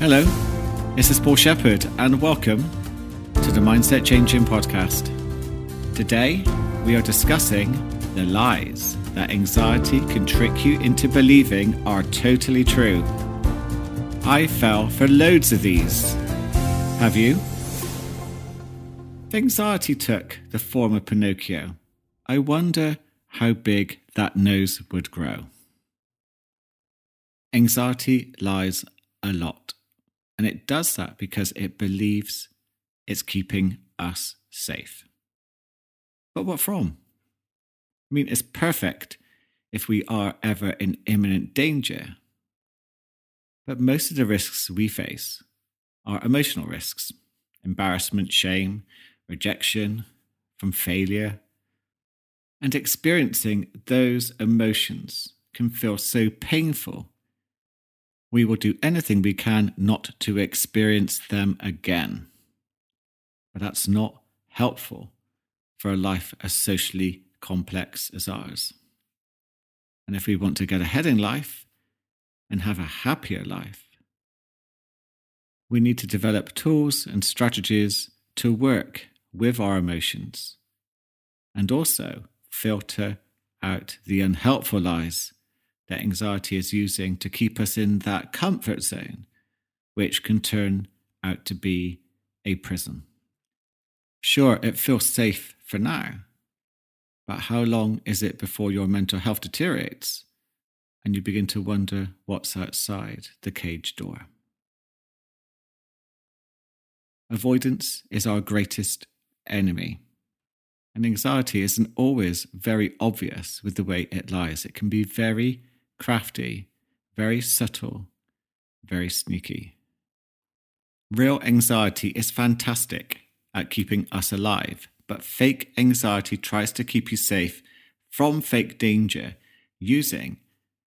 Hello, this is Paul Shepherd, and welcome to the Mindset Changing Podcast. Today, we are discussing the lies that anxiety can trick you into believing are totally true. I fell for loads of these. Have you? Anxiety took the form of Pinocchio, I wonder how big that nose would grow. Anxiety lies a lot, and it does that because it believes it's keeping us safe. But what from? I mean, it's perfect if we are ever in imminent danger. But most of the risks we face are emotional risks embarrassment, shame, rejection, from failure. And experiencing those emotions can feel so painful we will do anything we can not to experience them again. But that's not helpful for a life as socially complex as ours. And if we want to get ahead in life and have a happier life, we need to develop tools and strategies to work with our emotions and also filter out the unhelpful lies that anxiety is using to keep us in that comfort zone, which can turn out to be a prison. Sure, it feels safe for now, but how long is it before your mental health deteriorates and you begin to wonder what's outside the cage door? Avoidance is our greatest enemy. And anxiety isn't always very obvious with the way it lies. It can be very crafty, very subtle, very sneaky. Real anxiety is fantastic at keeping us alive, but fake anxiety tries to keep you safe from fake danger using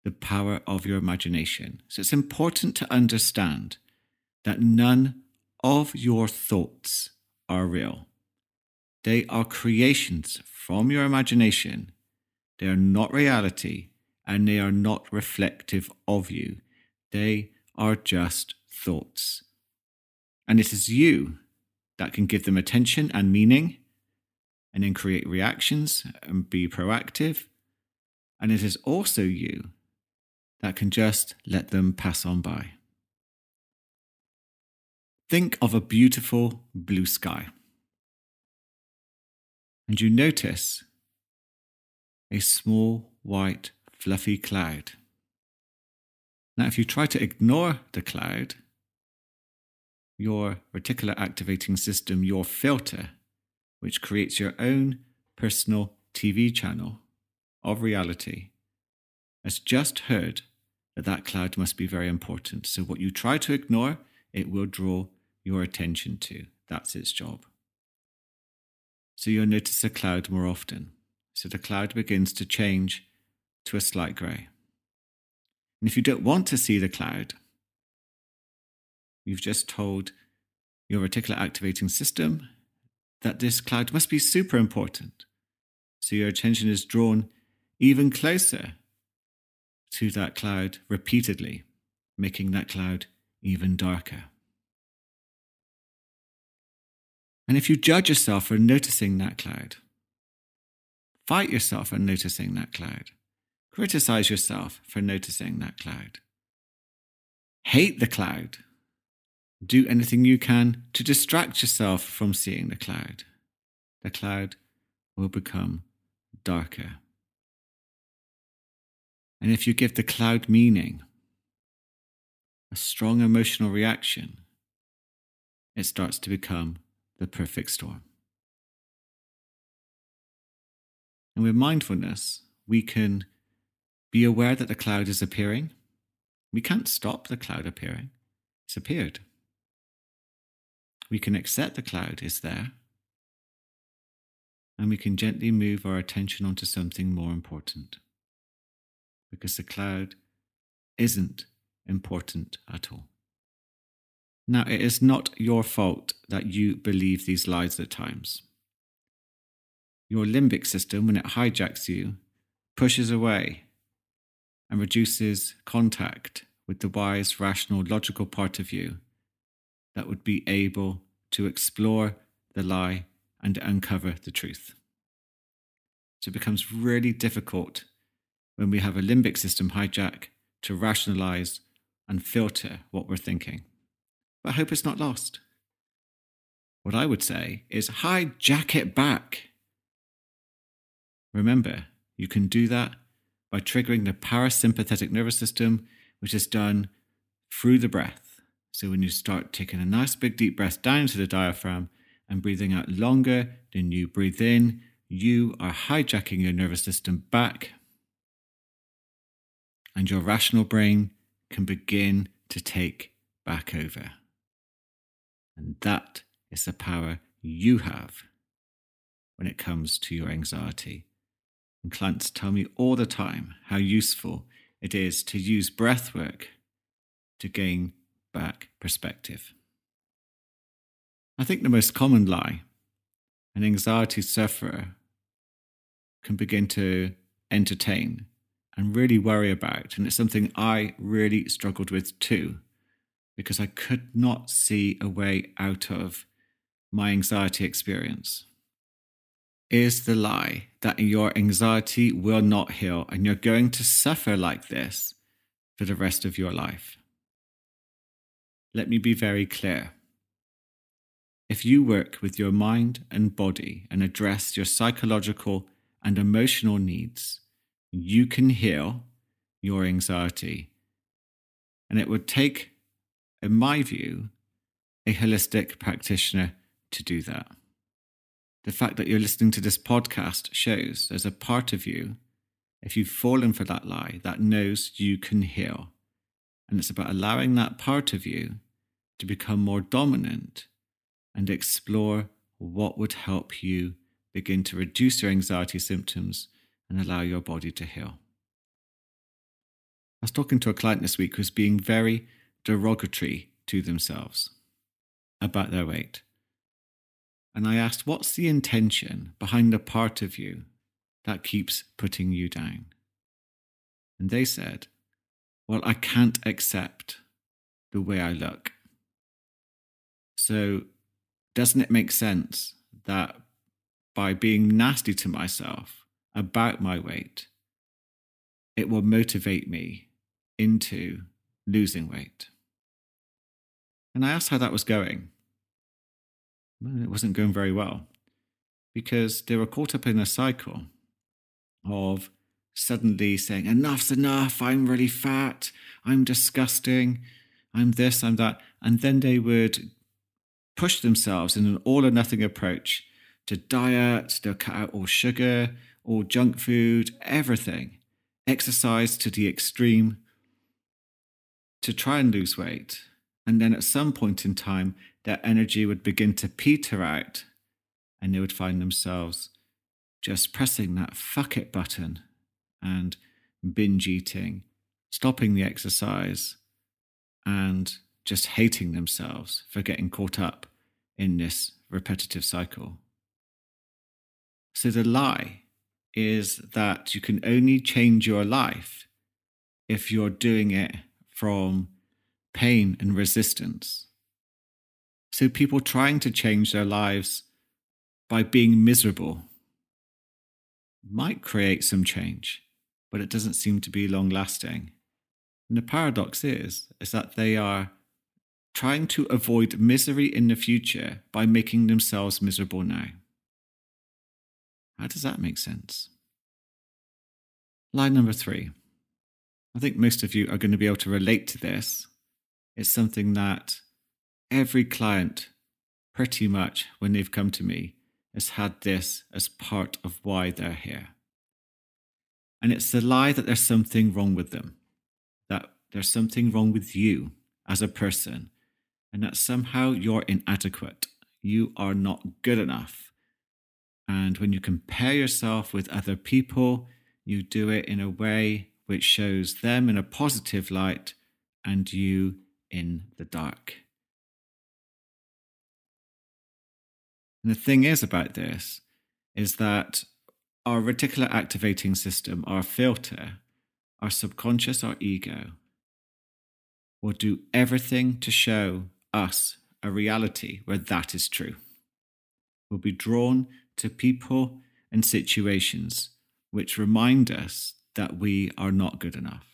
the power of your imagination. So it's important to understand that none of your thoughts are real. They are creations from your imagination. They are not reality and they are not reflective of you. They are just thoughts. And it is you that can give them attention and meaning, and then create reactions and be proactive. And it is also you that can just let them pass on by. Think of a beautiful blue sky. And you notice a small white fluffy cloud. Now, if you try to ignore the cloud, your reticular activating system, your filter, which creates your own personal TV channel of reality, has just heard that that cloud must be very important. So, what you try to ignore, it will draw your attention to. That's its job. So, you'll notice the cloud more often. So, the cloud begins to change to a slight grey. And if you don't want to see the cloud, you've just told your reticular activating system that this cloud must be super important. So your attention is drawn even closer to that cloud repeatedly, making that cloud even darker. And if you judge yourself for noticing that cloud, fight yourself for noticing that cloud, Criticize yourself for noticing that cloud. Hate the cloud. Do anything you can to distract yourself from seeing the cloud. The cloud will become darker. And if you give the cloud meaning, a strong emotional reaction, it starts to become the perfect storm. And with mindfulness, we can be aware that the cloud is appearing. We can't stop the cloud appearing, it's appeared. We can accept the cloud is there, and we can gently move our attention onto something more important. Because the cloud isn't important at all. Now, it is not your fault that you believe these lies at times. Your limbic system, when it hijacks you, pushes away and reduces contact with the wise, rational, logical part of you that would be able to explore the lie and uncover the truth. So it becomes really difficult when we have a limbic system hijack to rationalize and filter what we're thinking. But I hope it's not lost. What I would say is hijack it back. Remember, you can do that by triggering the parasympathetic nervous system, which is done through the breath. So when you start taking a nice big deep breath down to the diaphragm and breathing out longer than you breathe in, you are hijacking your nervous system back, and your rational brain can begin to take back over. And that is the power you have when it comes to your anxiety. And clients tell me all the time how useful it is to use breath work to gain back perspective. I think the most common lie an anxiety sufferer can begin to entertain and really worry about. And it's something I really struggled with too, because I could not see a way out of my anxiety experience. Is the lie that your anxiety will not heal and you're going to suffer like this for the rest of your life? Let me be very clear. If you work with your mind and body and address your psychological and emotional needs, you can heal your anxiety. And it would take, in my view, a holistic practitioner to do that. The fact that you're listening to this podcast shows there's a part of you, if you've fallen for that lie, that knows you can heal. And it's about allowing that part of you to become more dominant and explore what would help you begin to reduce your anxiety symptoms and allow your body to heal. I was talking to a client this week who's being very derogatory to themselves about their weight. And I asked, What's the intention behind the part of you that keeps putting you down? And they said, Well, I can't accept the way I look. So doesn't it make sense that by being nasty to myself about my weight, it will motivate me into losing weight? And I asked how that was going. It wasn't going very well because they were caught up in a cycle of suddenly saying, Enough's enough, I'm really fat, I'm disgusting, I'm this, I'm that. And then they would push themselves in an all or nothing approach to diet, they'll cut out all sugar, all junk food, everything, exercise to the extreme to try and lose weight. And then at some point in time, their energy would begin to peter out and they would find themselves just pressing that fuck it button and binge eating, stopping the exercise, and just hating themselves for getting caught up in this repetitive cycle. So the lie is that you can only change your life if you're doing it from pain and resistance. So people trying to change their lives by being miserable might create some change, but it doesn't seem to be long lasting. And the paradox is, is that they are trying to avoid misery in the future by making themselves miserable now. How does that make sense? Line number three. I think most of you are going to be able to relate to this. It's something that every client, pretty much, when they've come to me, has had this as part of why they're here. And it's the lie that there's something wrong with them, that there's something wrong with you as a person, and that somehow you're inadequate. You are not good enough. And when you compare yourself with other people, you do it in a way which shows them in a positive light and you in the dark. And the thing is about this is that our reticular activating system, our filter, our subconscious, our ego, will do everything to show us a reality where that is true. We'll be drawn to people and situations which remind us that we are not good enough.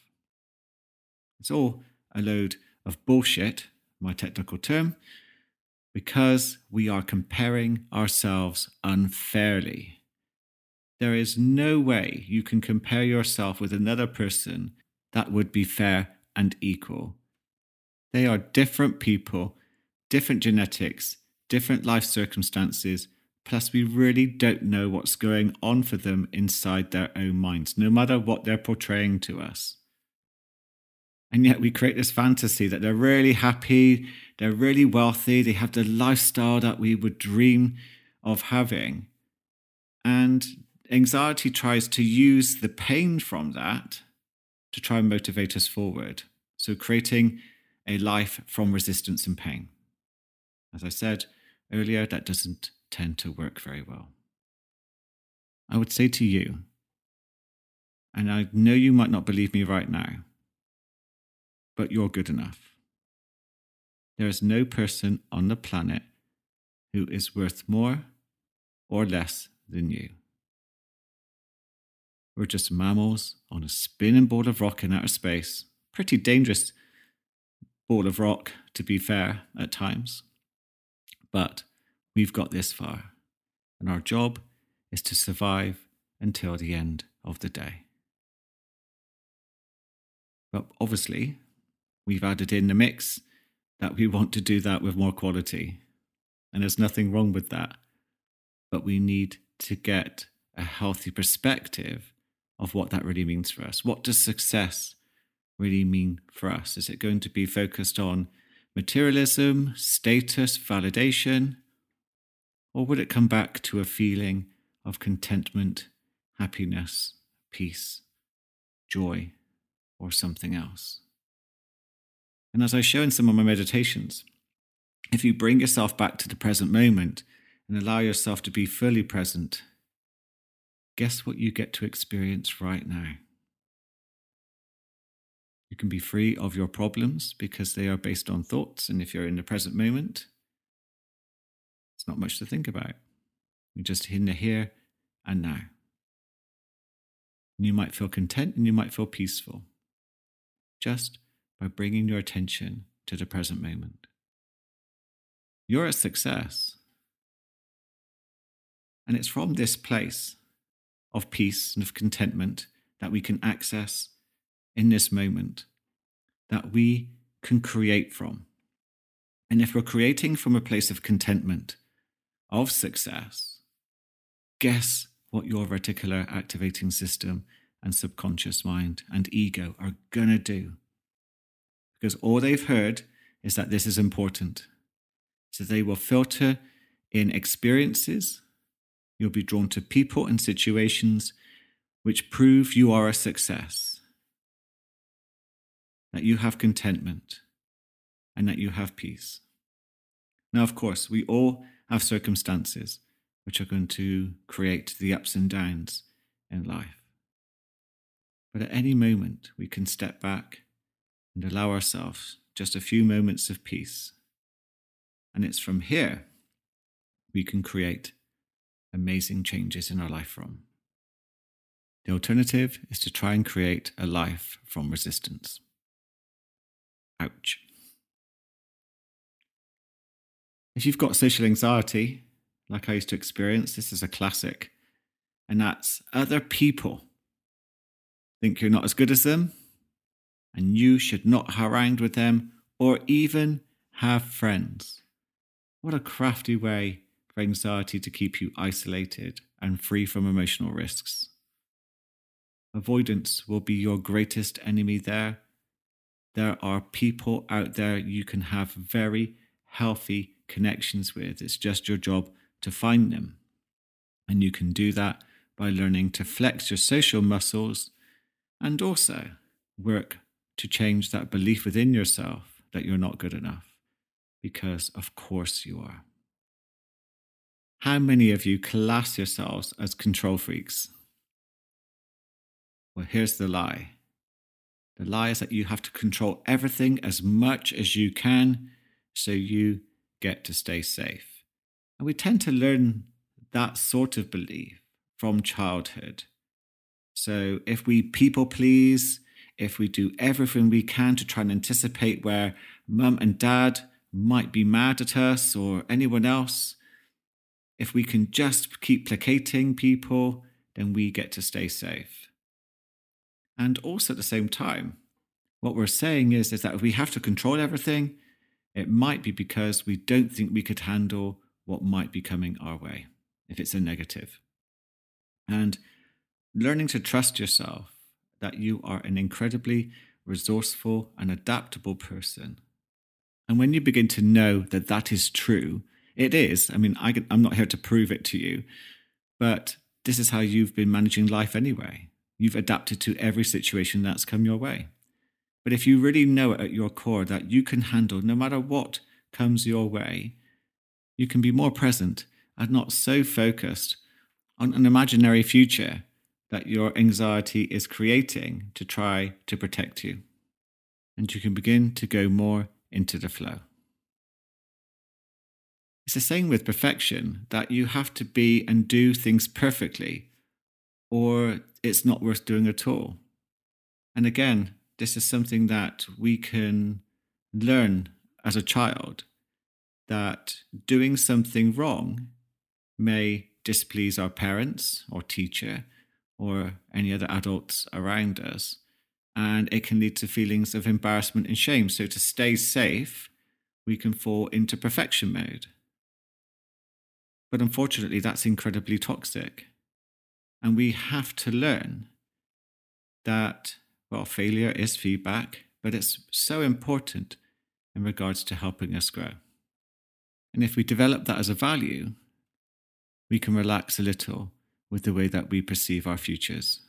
It's all a load of bullshit, my technical term, because we are comparing ourselves unfairly. There is no way you can compare yourself with another person that would be fair and equal. They are different people, different genetics, different life circumstances, plus we really don't know what's going on for them inside their own minds, no matter what they're portraying to us. And yet we create this fantasy that they're really happy, they're really wealthy, they have the lifestyle that we would dream of having. And anxiety tries to use the pain from that to try and motivate us forward. So creating a life from resistance and pain. As I said earlier, that doesn't tend to work very well. I would say to you, and I know you might not believe me right now, but you're good enough. There is no person on the planet who is worth more or less than you. We're just mammals on a spinning ball of rock in outer space. Pretty dangerous ball of rock, to be fair, at times. But we've got this far, and our job is to survive until the end of the day. But obviously, we've added in the mix that we want to do that with more quality. And there's nothing wrong with that. But we need to get a healthy perspective of what that really means for us. What does success really mean for us? Is it going to be focused on materialism, status, validation? Or would it come back to a feeling of contentment, happiness, peace, joy, or something else? And as I show in some of my meditations, if you bring yourself back to the present moment and allow yourself to be fully present, guess what you get to experience right now? You can be free of your problems because they are based on thoughts. And if you're in the present moment, it's not much to think about. You're just in the here and now. And you might feel content and you might feel peaceful. Just by bringing your attention to the present moment. You're a success. And it's from this place of peace and of contentment that we can access in this moment that we can create from. And if we're creating from a place of contentment, of success, guess what your reticular activating system and subconscious mind and ego are going to do because all they've heard is that this is important. So they will filter in experiences. You'll be drawn to people and situations which prove you are a success, that you have contentment, and that you have peace. Now, of course, we all have circumstances which are going to create the ups and downs in life. But at any moment, we can step back and allow ourselves just a few moments of peace. And it's from here we can create amazing changes in our life from. The alternative is to try and create a life from resistance. Ouch. If you've got social anxiety, like I used to experience, this is a classic. And that's other people think you're not as good as them, and you should not harangue with them or even have friends. What a crafty way for anxiety to keep you isolated and free from emotional risks. Avoidance will be your greatest enemy there. There are people out there you can have very healthy connections with. It's just your job to find them. And you can do that by learning to flex your social muscles and also work to change that belief within yourself that you're not good enough, because of course you are. How many of you class yourselves as control freaks? Well, here's the lie The lie is that you have to control everything as much as you can so you get to stay safe. And we tend to learn that sort of belief from childhood. So if we people please, if we do everything we can to try and anticipate where mum and dad might be mad at us or anyone else, if we can just keep placating people, then we get to stay safe. And also at the same time, what we're saying is, is that if we have to control everything, it might be because we don't think we could handle what might be coming our way, if it's a negative. And learning to trust yourself that you are an incredibly resourceful and adaptable person. And when you begin to know that that is true, it is. I mean, I, am not here to prove it to you, but this is how you've been managing life anyway. You've adapted to every situation that's come your way. But if you really know at your core that you can handle no matter what comes your way, you can be more present and not so focused on an imaginary future that your anxiety is creating to try to protect you. And you can begin to go more into the flow. It's the same with perfection that you have to be and do things perfectly, or it's not worth doing at all. And again, this is something that we can learn as a child that doing something wrong may displease our parents or teacher or any other adults around us. And it can lead to feelings of embarrassment and shame. So, to stay safe, we can fall into perfection mode. But unfortunately, that's incredibly toxic. And we have to learn that, well, failure is feedback, but it's so important in regards to helping us grow. And if we develop that as a value, we can relax a little with the way that we perceive our futures.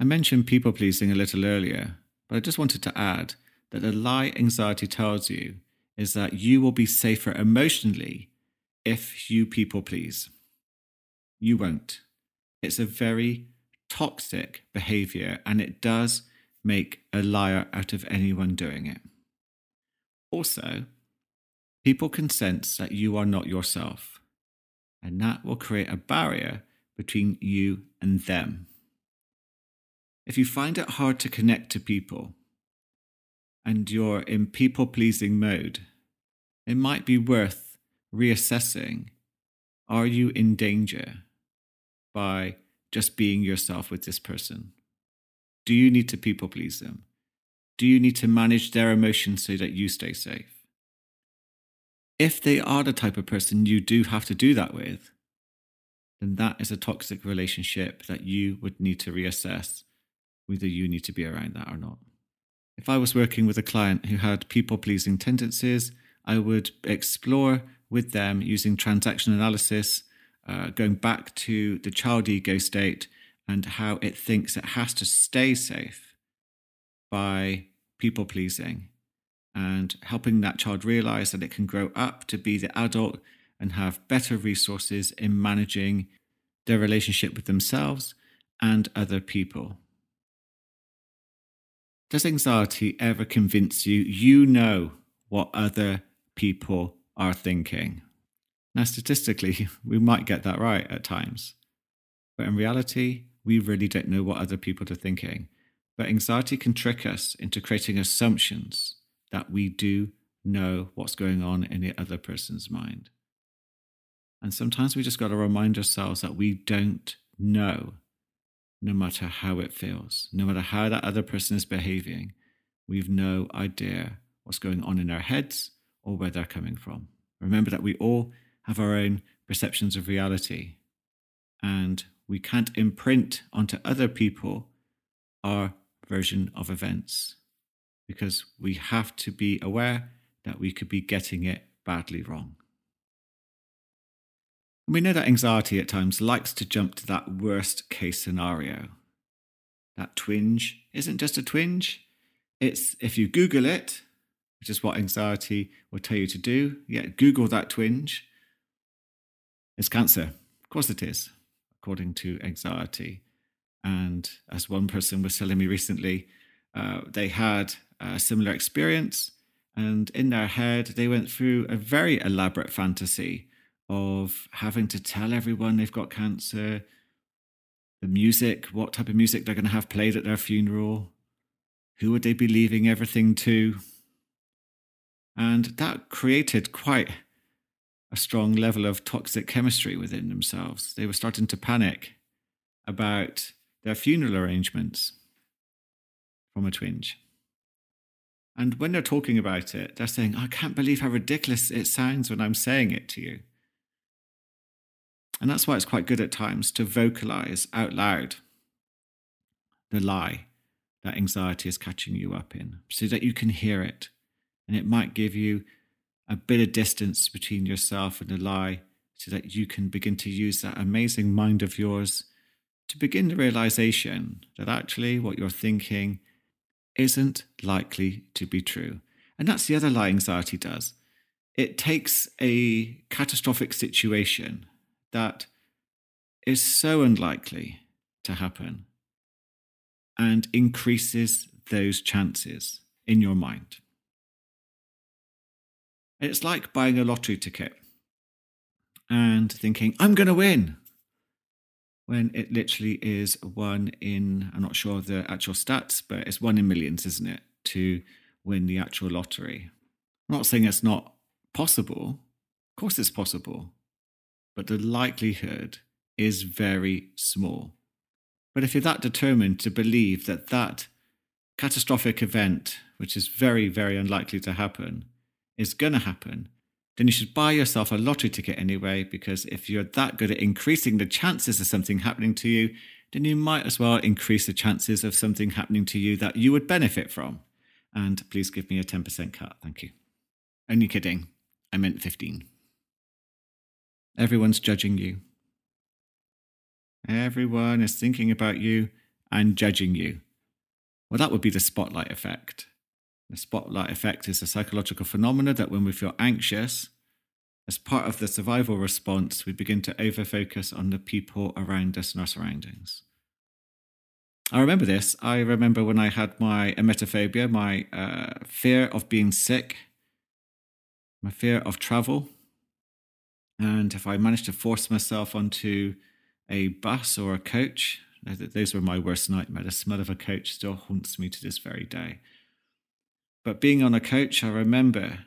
I mentioned people pleasing a little earlier, but I just wanted to add that the lie anxiety tells you is that you will be safer emotionally if you people please. You won't. It's a very toxic behavior and it does make a liar out of anyone doing it. Also, people can sense that you are not yourself and that will create a barrier between you and them. If you find it hard to connect to people and you're in people pleasing mode, it might be worth reassessing are you in danger by just being yourself with this person? Do you need to people please them? Do you need to manage their emotions so that you stay safe? If they are the type of person you do have to do that with, then that is a toxic relationship that you would need to reassess whether you need to be around that or not. If I was working with a client who had people pleasing tendencies, I would explore with them using transactional analysis, uh, going back to the child ego state and how it thinks it has to stay safe by people pleasing and helping that child realize that it can grow up to be the adult and have better resources in managing their relationship with themselves and other people. Does anxiety ever convince you you know what other people are thinking? Now, statistically, we might get that right at times, but in reality, we really don't know what other people are thinking. But anxiety can trick us into creating assumptions that we do know what's going on in the other person's mind. And sometimes we just got to remind ourselves that we don't know, no matter how it feels, no matter how that other person is behaving. We've no idea what's going on in our heads or where they're coming from. Remember that we all have our own perceptions of reality, and we can't imprint onto other people our version of events because we have to be aware that we could be getting it badly wrong. We know that anxiety at times likes to jump to that worst case scenario. That twinge isn't just a twinge, it's if you Google it, which is what anxiety will tell you to do, yeah, Google that twinge, it's cancer. Of course it is, according to anxiety. And as one person was telling me recently, uh, they had a similar experience. And in their head, they went through a very elaborate fantasy of having to tell everyone they've got cancer, the music, what type of music they're going to have played at their funeral, who would they be leaving everything to. And that created quite a strong level of toxic chemistry within themselves. They were starting to panic about their funeral arrangements from a twinge. And when they're talking about it, they're saying, I can't believe how ridiculous it sounds when I'm saying it to you. And that's why it's quite good at times to vocalize out loud the lie that anxiety is catching you up in so that you can hear it. And it might give you a bit of distance between yourself and the lie so that you can begin to use that amazing mind of yours to begin the realization that actually what you're thinking isn't likely to be true. And that's the other lie anxiety does. It takes a catastrophic situation that is so unlikely to happen and increases those chances in your mind. It's like buying a lottery ticket and thinking, I'm going to win, when it literally is one in, I'm not sure of the actual stats, but it's one in millions, isn't it, to win the actual lottery. I'm not saying it's not possible. Of course, it's possible, but the likelihood is very small. But if you're that determined to believe that that catastrophic event, which is very, very unlikely to happen, is going to happen, then you should buy yourself a lottery ticket anyway, because if you're that good at increasing the chances of something happening to you, then you might as well increase the chances of something happening to you that you would benefit from. And please give me a 10% cut. Thank you. Only kidding. I meant 15. Everyone's judging you. Everyone is thinking about you and judging you. Well, that would be the spotlight effect. The spotlight effect is a psychological phenomenon that when we feel anxious, as part of the survival response, we begin to overfocus on the people around us and our surroundings. I remember this. I remember when I had my emetophobia, my uh, fear of being sick, my fear of travel. And if I managed to force myself onto a bus or a coach, those were my worst nightmare. The smell of a coach still haunts me to this very day. But being on a coach, I remember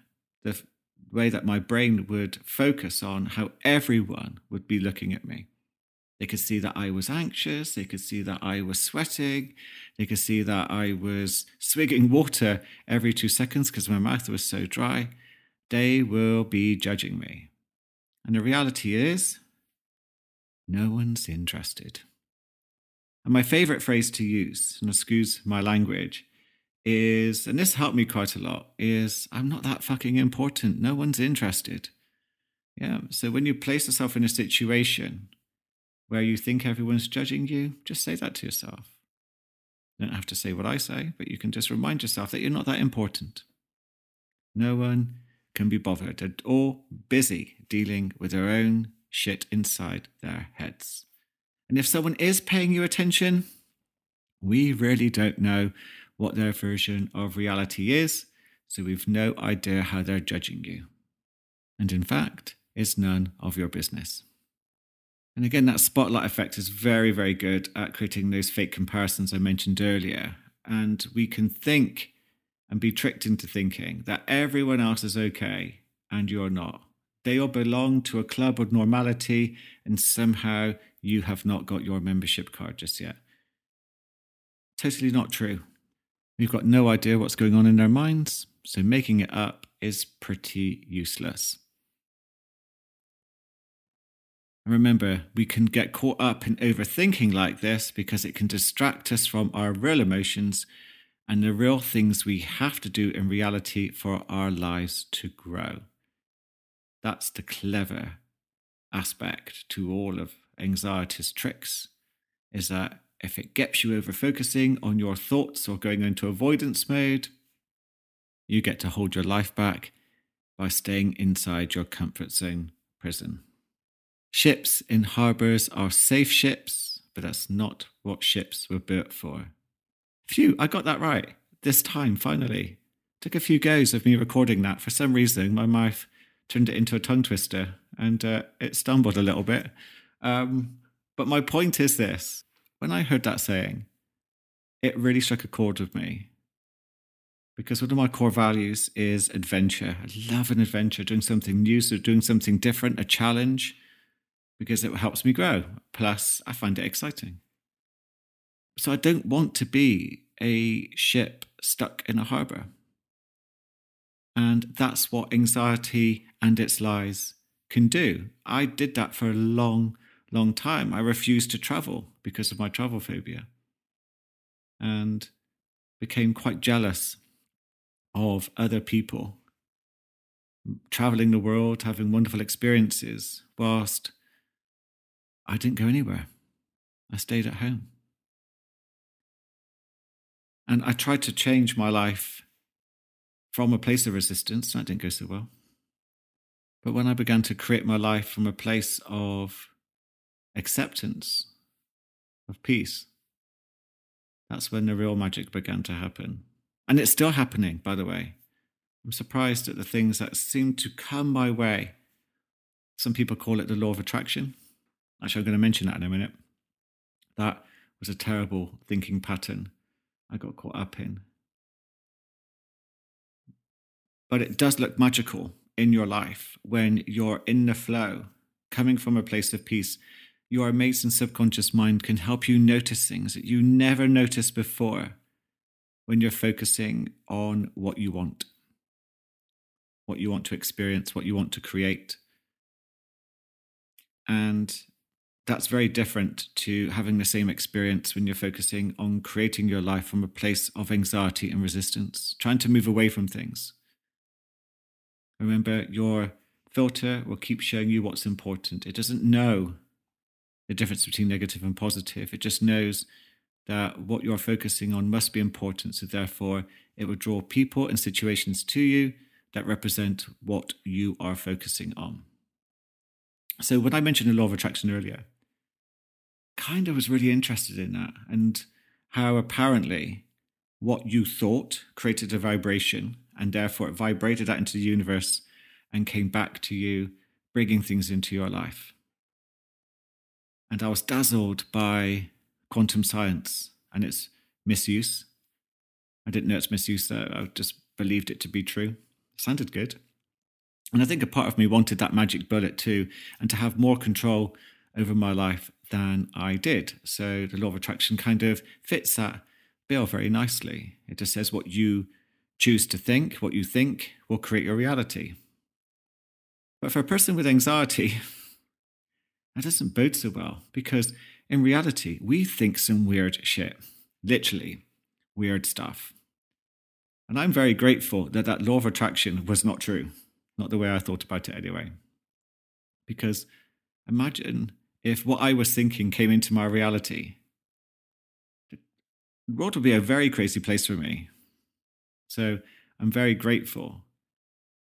the way that my brain would focus on how everyone would be looking at me. They could see that I was anxious. They could see that I was sweating. They could see that I was swigging water every two seconds because my mouth was so dry. They will be judging me. And the reality is, no one's interested. And my favorite phrase to use, and excuse my language, is, and this helped me quite a lot, is I'm not that fucking important. No one's interested. Yeah. So when you place yourself in a situation where you think everyone's judging you, just say that to yourself. You don't have to say what I say, but you can just remind yourself that you're not that important. No one can be bothered. They're all busy dealing with their own shit inside their heads. And if someone is paying you attention, we really don't know what their version of reality is, so we've no idea how they're judging you. And in fact, it's none of your business. And again, that spotlight effect is very, very good at creating those fake comparisons I mentioned earlier. And we can think and be tricked into thinking that everyone else is okay and you're not. They all belong to a club of normality, and somehow you have not got your membership card just yet. Totally not true. We've got no idea what's going on in their minds, so making it up is pretty useless. And remember, we can get caught up in overthinking like this because it can distract us from our real emotions and the real things we have to do in reality for our lives to grow. That's the clever aspect to all of anxiety's tricks is that if it gets you over focusing on your thoughts or going into avoidance mode, you get to hold your life back by staying inside your comfort zone prison. Ships in harbours are safe ships, but that's not what ships were built for. Phew, I got that right. This time, finally. Took a few goes of me recording that. For some reason, my mouth turned it into a tongue twister and uh, it stumbled a little bit. Um, but my point is this when I heard that saying, it really struck a chord with me because one of my core values is adventure. I love an adventure, doing something new, so doing something different, a challenge, because it helps me grow. Plus, I find it exciting. So I don't want to be a ship stuck in a harbor. And that's what anxiety and its lies can do. I did that for a long, long time. I refused to travel because of my travel phobia and became quite jealous of other people traveling the world, having wonderful experiences, whilst I didn't go anywhere. I stayed at home. And I tried to change my life from a place of resistance. That didn't go so well. But when I began to create my life from a place of acceptance, of peace, that's when the real magic began to happen. And it's still happening, by the way. I'm surprised at the things that seem to come my way. Some people call it the law of attraction. Actually, I'm going to mention that in a minute. That was a terrible thinking pattern I got caught up in. But it does look magical in your life when you're in the flow, coming from a place of peace. Your amazing subconscious mind can help you notice things that you never noticed before when you're focusing on what you want, what you want to experience, what you want to create. And that's very different to having the same experience when you're focusing on creating your life from a place of anxiety and resistance, trying to move away from things. Remember, your filter will keep showing you what's important. It doesn't know the difference between negative and positive. It just knows that what you're focusing on must be important. So, therefore, it will draw people and situations to you that represent what you are focusing on. So, when I mentioned the law of attraction earlier, kind of was really interested in that and how apparently what you thought created a vibration and therefore it vibrated that into the universe and came back to you, bringing things into your life. And I was dazzled by quantum science and its misuse. I didn't know its misuse, though. I just believed it to be true. It sounded good. And I think a part of me wanted that magic bullet too, and to have more control over my life than I did. So the law of attraction kind of fits that bill very nicely. It just says what you choose to think, what you think will create your reality. But for a person with anxiety, that doesn't bode so well because in reality, we think some weird shit, literally weird stuff. And I'm very grateful that that law of attraction was not true, not the way I thought about it anyway. Because imagine if what I was thinking came into my reality. The world would be a very crazy place for me. So I'm very grateful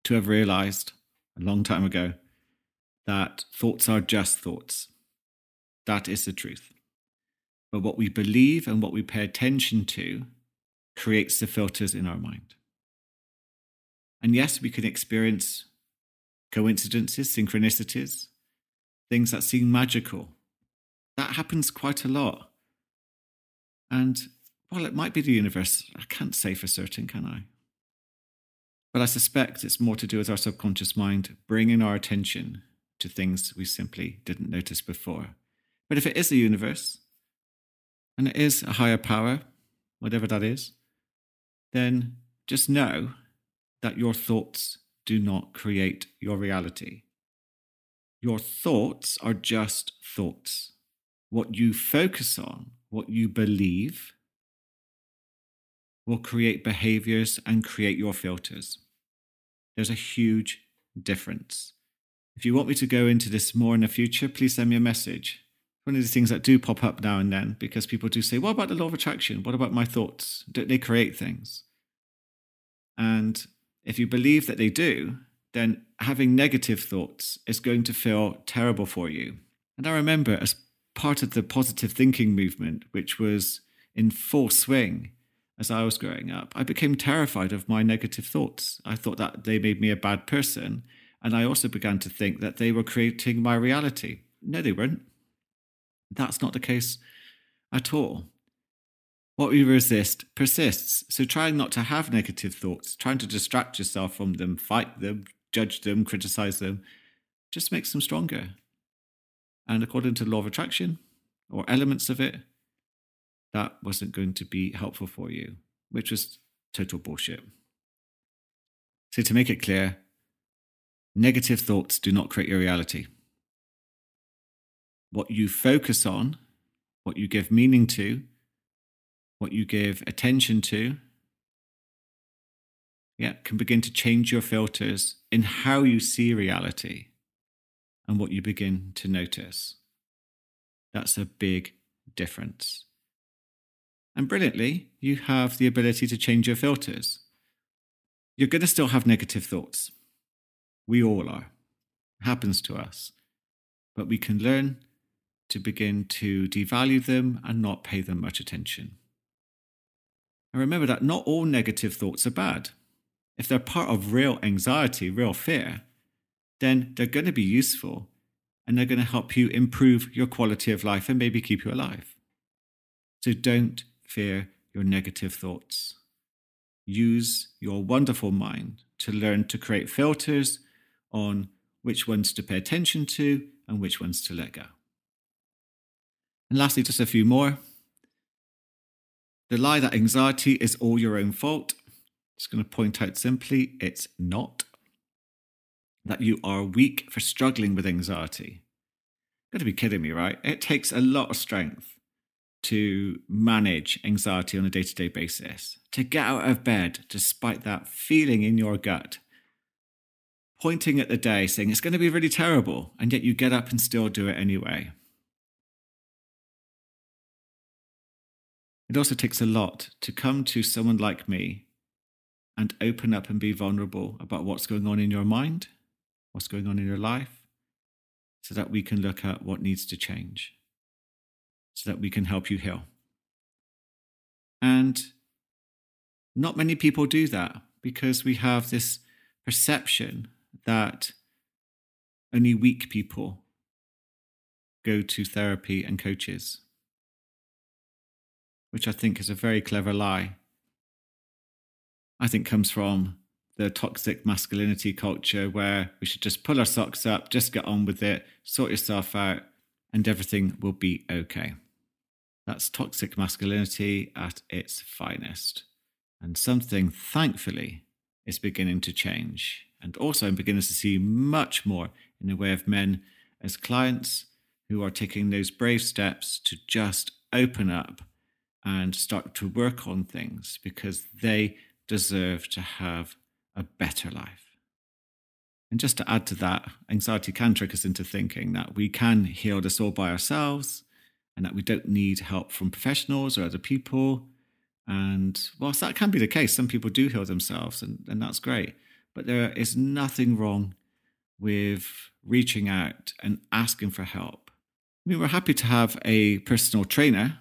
to have realized a long time ago that thoughts are just thoughts. That is the truth. But what we believe and what we pay attention to creates the filters in our mind. And yes, we can experience coincidences, synchronicities, things that seem magical. That happens quite a lot. And well, it might be the universe. I can't say for certain, can I? But I suspect it's more to do with our subconscious mind bringing our attention to things we simply didn't notice before. But if it is a universe, and it is a higher power, whatever that is, then just know that your thoughts do not create your reality. Your thoughts are just thoughts. What you focus on, what you believe, will create behaviors and create your filters. There's a huge difference. If you want me to go into this more in the future, please send me a message one of the things that do pop up now and then because people do say, What about the law of attraction? What about my thoughts? Don't they create things? And if you believe that they do, then having negative thoughts is going to feel terrible for you. And I remember, as part of the positive thinking movement, which was in full swing as I was growing up, I became terrified of my negative thoughts. I thought that they made me a bad person. And I also began to think that they were creating my reality. No, they weren't. That's not the case at all. What we resist persists. So, trying not to have negative thoughts, trying to distract yourself from them, fight them, judge them, criticize them, just makes them stronger. And according to the law of attraction, or elements of it, that wasn't going to be helpful for you, which was total bullshit. So, to make it clear, negative thoughts do not create your reality. What you focus on, what you give meaning to, what you give attention to, yeah, can begin to change your filters in how you see reality and what you begin to notice. That's a big difference. And brilliantly, you have the ability to change your filters. You're going to still have negative thoughts. We all are. It happens to us. But we can learn to begin to devalue them and not pay them much attention. And remember that not all negative thoughts are bad. If they're part of real anxiety, real fear, then they're going to be useful and they're going to help you improve your quality of life and maybe keep you alive. So don't fear your negative thoughts. Use your wonderful mind to learn to create filters on which ones to pay attention to and which ones to let go. And lastly, just a few more. The lie that anxiety is all your own fault. Just going to point out simply, it's not. That you are weak for struggling with anxiety. Got to be kidding me, right? It takes a lot of strength to manage anxiety on a day to day basis, to get out of bed despite that feeling in your gut, pointing at the day saying it's going to be really terrible, and yet you get up and still do it anyway. It also takes a lot to come to someone like me and open up and be vulnerable about what's going on in your mind, what's going on in your life, so that we can look at what needs to change so that we can help you heal. And not many people do that because we have this perception that only weak people go to therapy and coaches, which I think is a very clever lie. I think comes from the toxic masculinity culture where we should just pull our socks up, just get on with it, sort yourself out, and everything will be okay. That's toxic masculinity at its finest. And something, thankfully, is beginning to change. And also, I'm beginning to see much more in the way of men as clients who are taking those brave steps to just open up and start to work on things because they deserve to have a better life. And just to add to that, anxiety can trick us into thinking that we can heal this all by ourselves and that we don't need help from professionals or other people. And whilst that can be the case, some people do heal themselves, and, and that's great. But there is nothing wrong with reaching out and asking for help. I mean, we're happy to have a personal trainer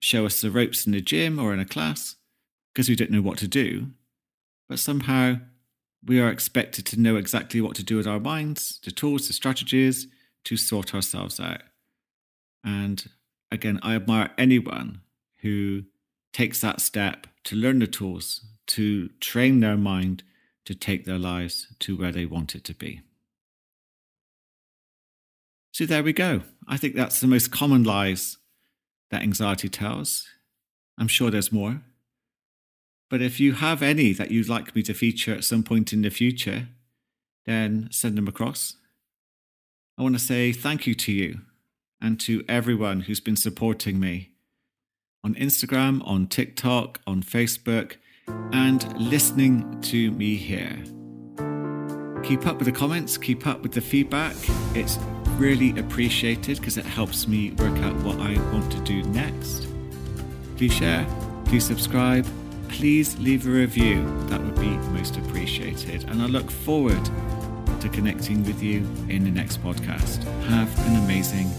show us the ropes in the gym or in a class because we don't know what to do. But somehow we are expected to know exactly what to do with our minds, the tools, the strategies to sort ourselves out. And again, I admire anyone who takes that step to learn the tools, to train their mind to take their lives to where they want it to be. So there we go. I think that's the most common lies that anxiety tells. I'm sure there's more. But if you have any that you'd like me to feature at some point in the future, then send them across. I want to say thank you to you and to everyone who's been supporting me on Instagram, on TikTok, on Facebook, and listening to me here. Keep up with the comments, keep up with the feedback. It's really appreciated because it helps me work out what I want to do next. Please share, please subscribe, please leave a review. That would be most appreciated. And I look forward to connecting with you in the next podcast. Have an amazing